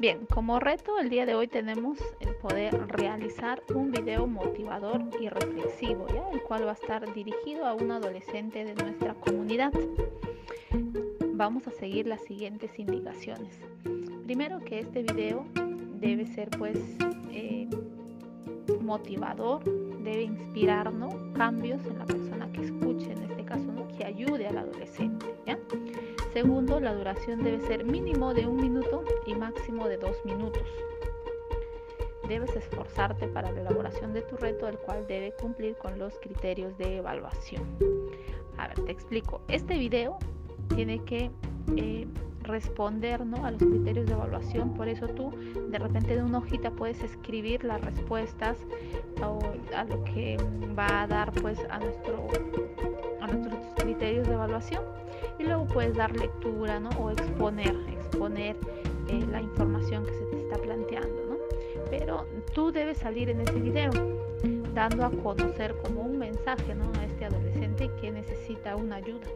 Bien, como reto el día de hoy tenemos el poder realizar un video motivador y reflexivo, ¿ya? el cual va a estar dirigido a un adolescente de nuestra comunidad. Vamos a seguir las siguientes indicaciones. Primero que este video debe ser pues eh, motivador, debe inspirar cambios en la persona que escuche, en este caso, ¿no? que ayude al adolescente. Segundo, la duración debe ser mínimo de un minuto y máximo de dos minutos. Debes esforzarte para la elaboración de tu reto, el cual debe cumplir con los criterios de evaluación. A ver, te explico. Este video tiene que eh, responder ¿no? a los criterios de evaluación. Por eso tú de repente de una hojita puedes escribir las respuestas o a lo que va a dar pues a nuestro a nuestros criterios de evaluación y luego puedes dar lectura ¿no? o exponer, exponer eh, la información que se te está planteando. ¿no? Pero tú debes salir en ese video dando a conocer como un mensaje ¿no? a este adolescente que necesita una ayuda.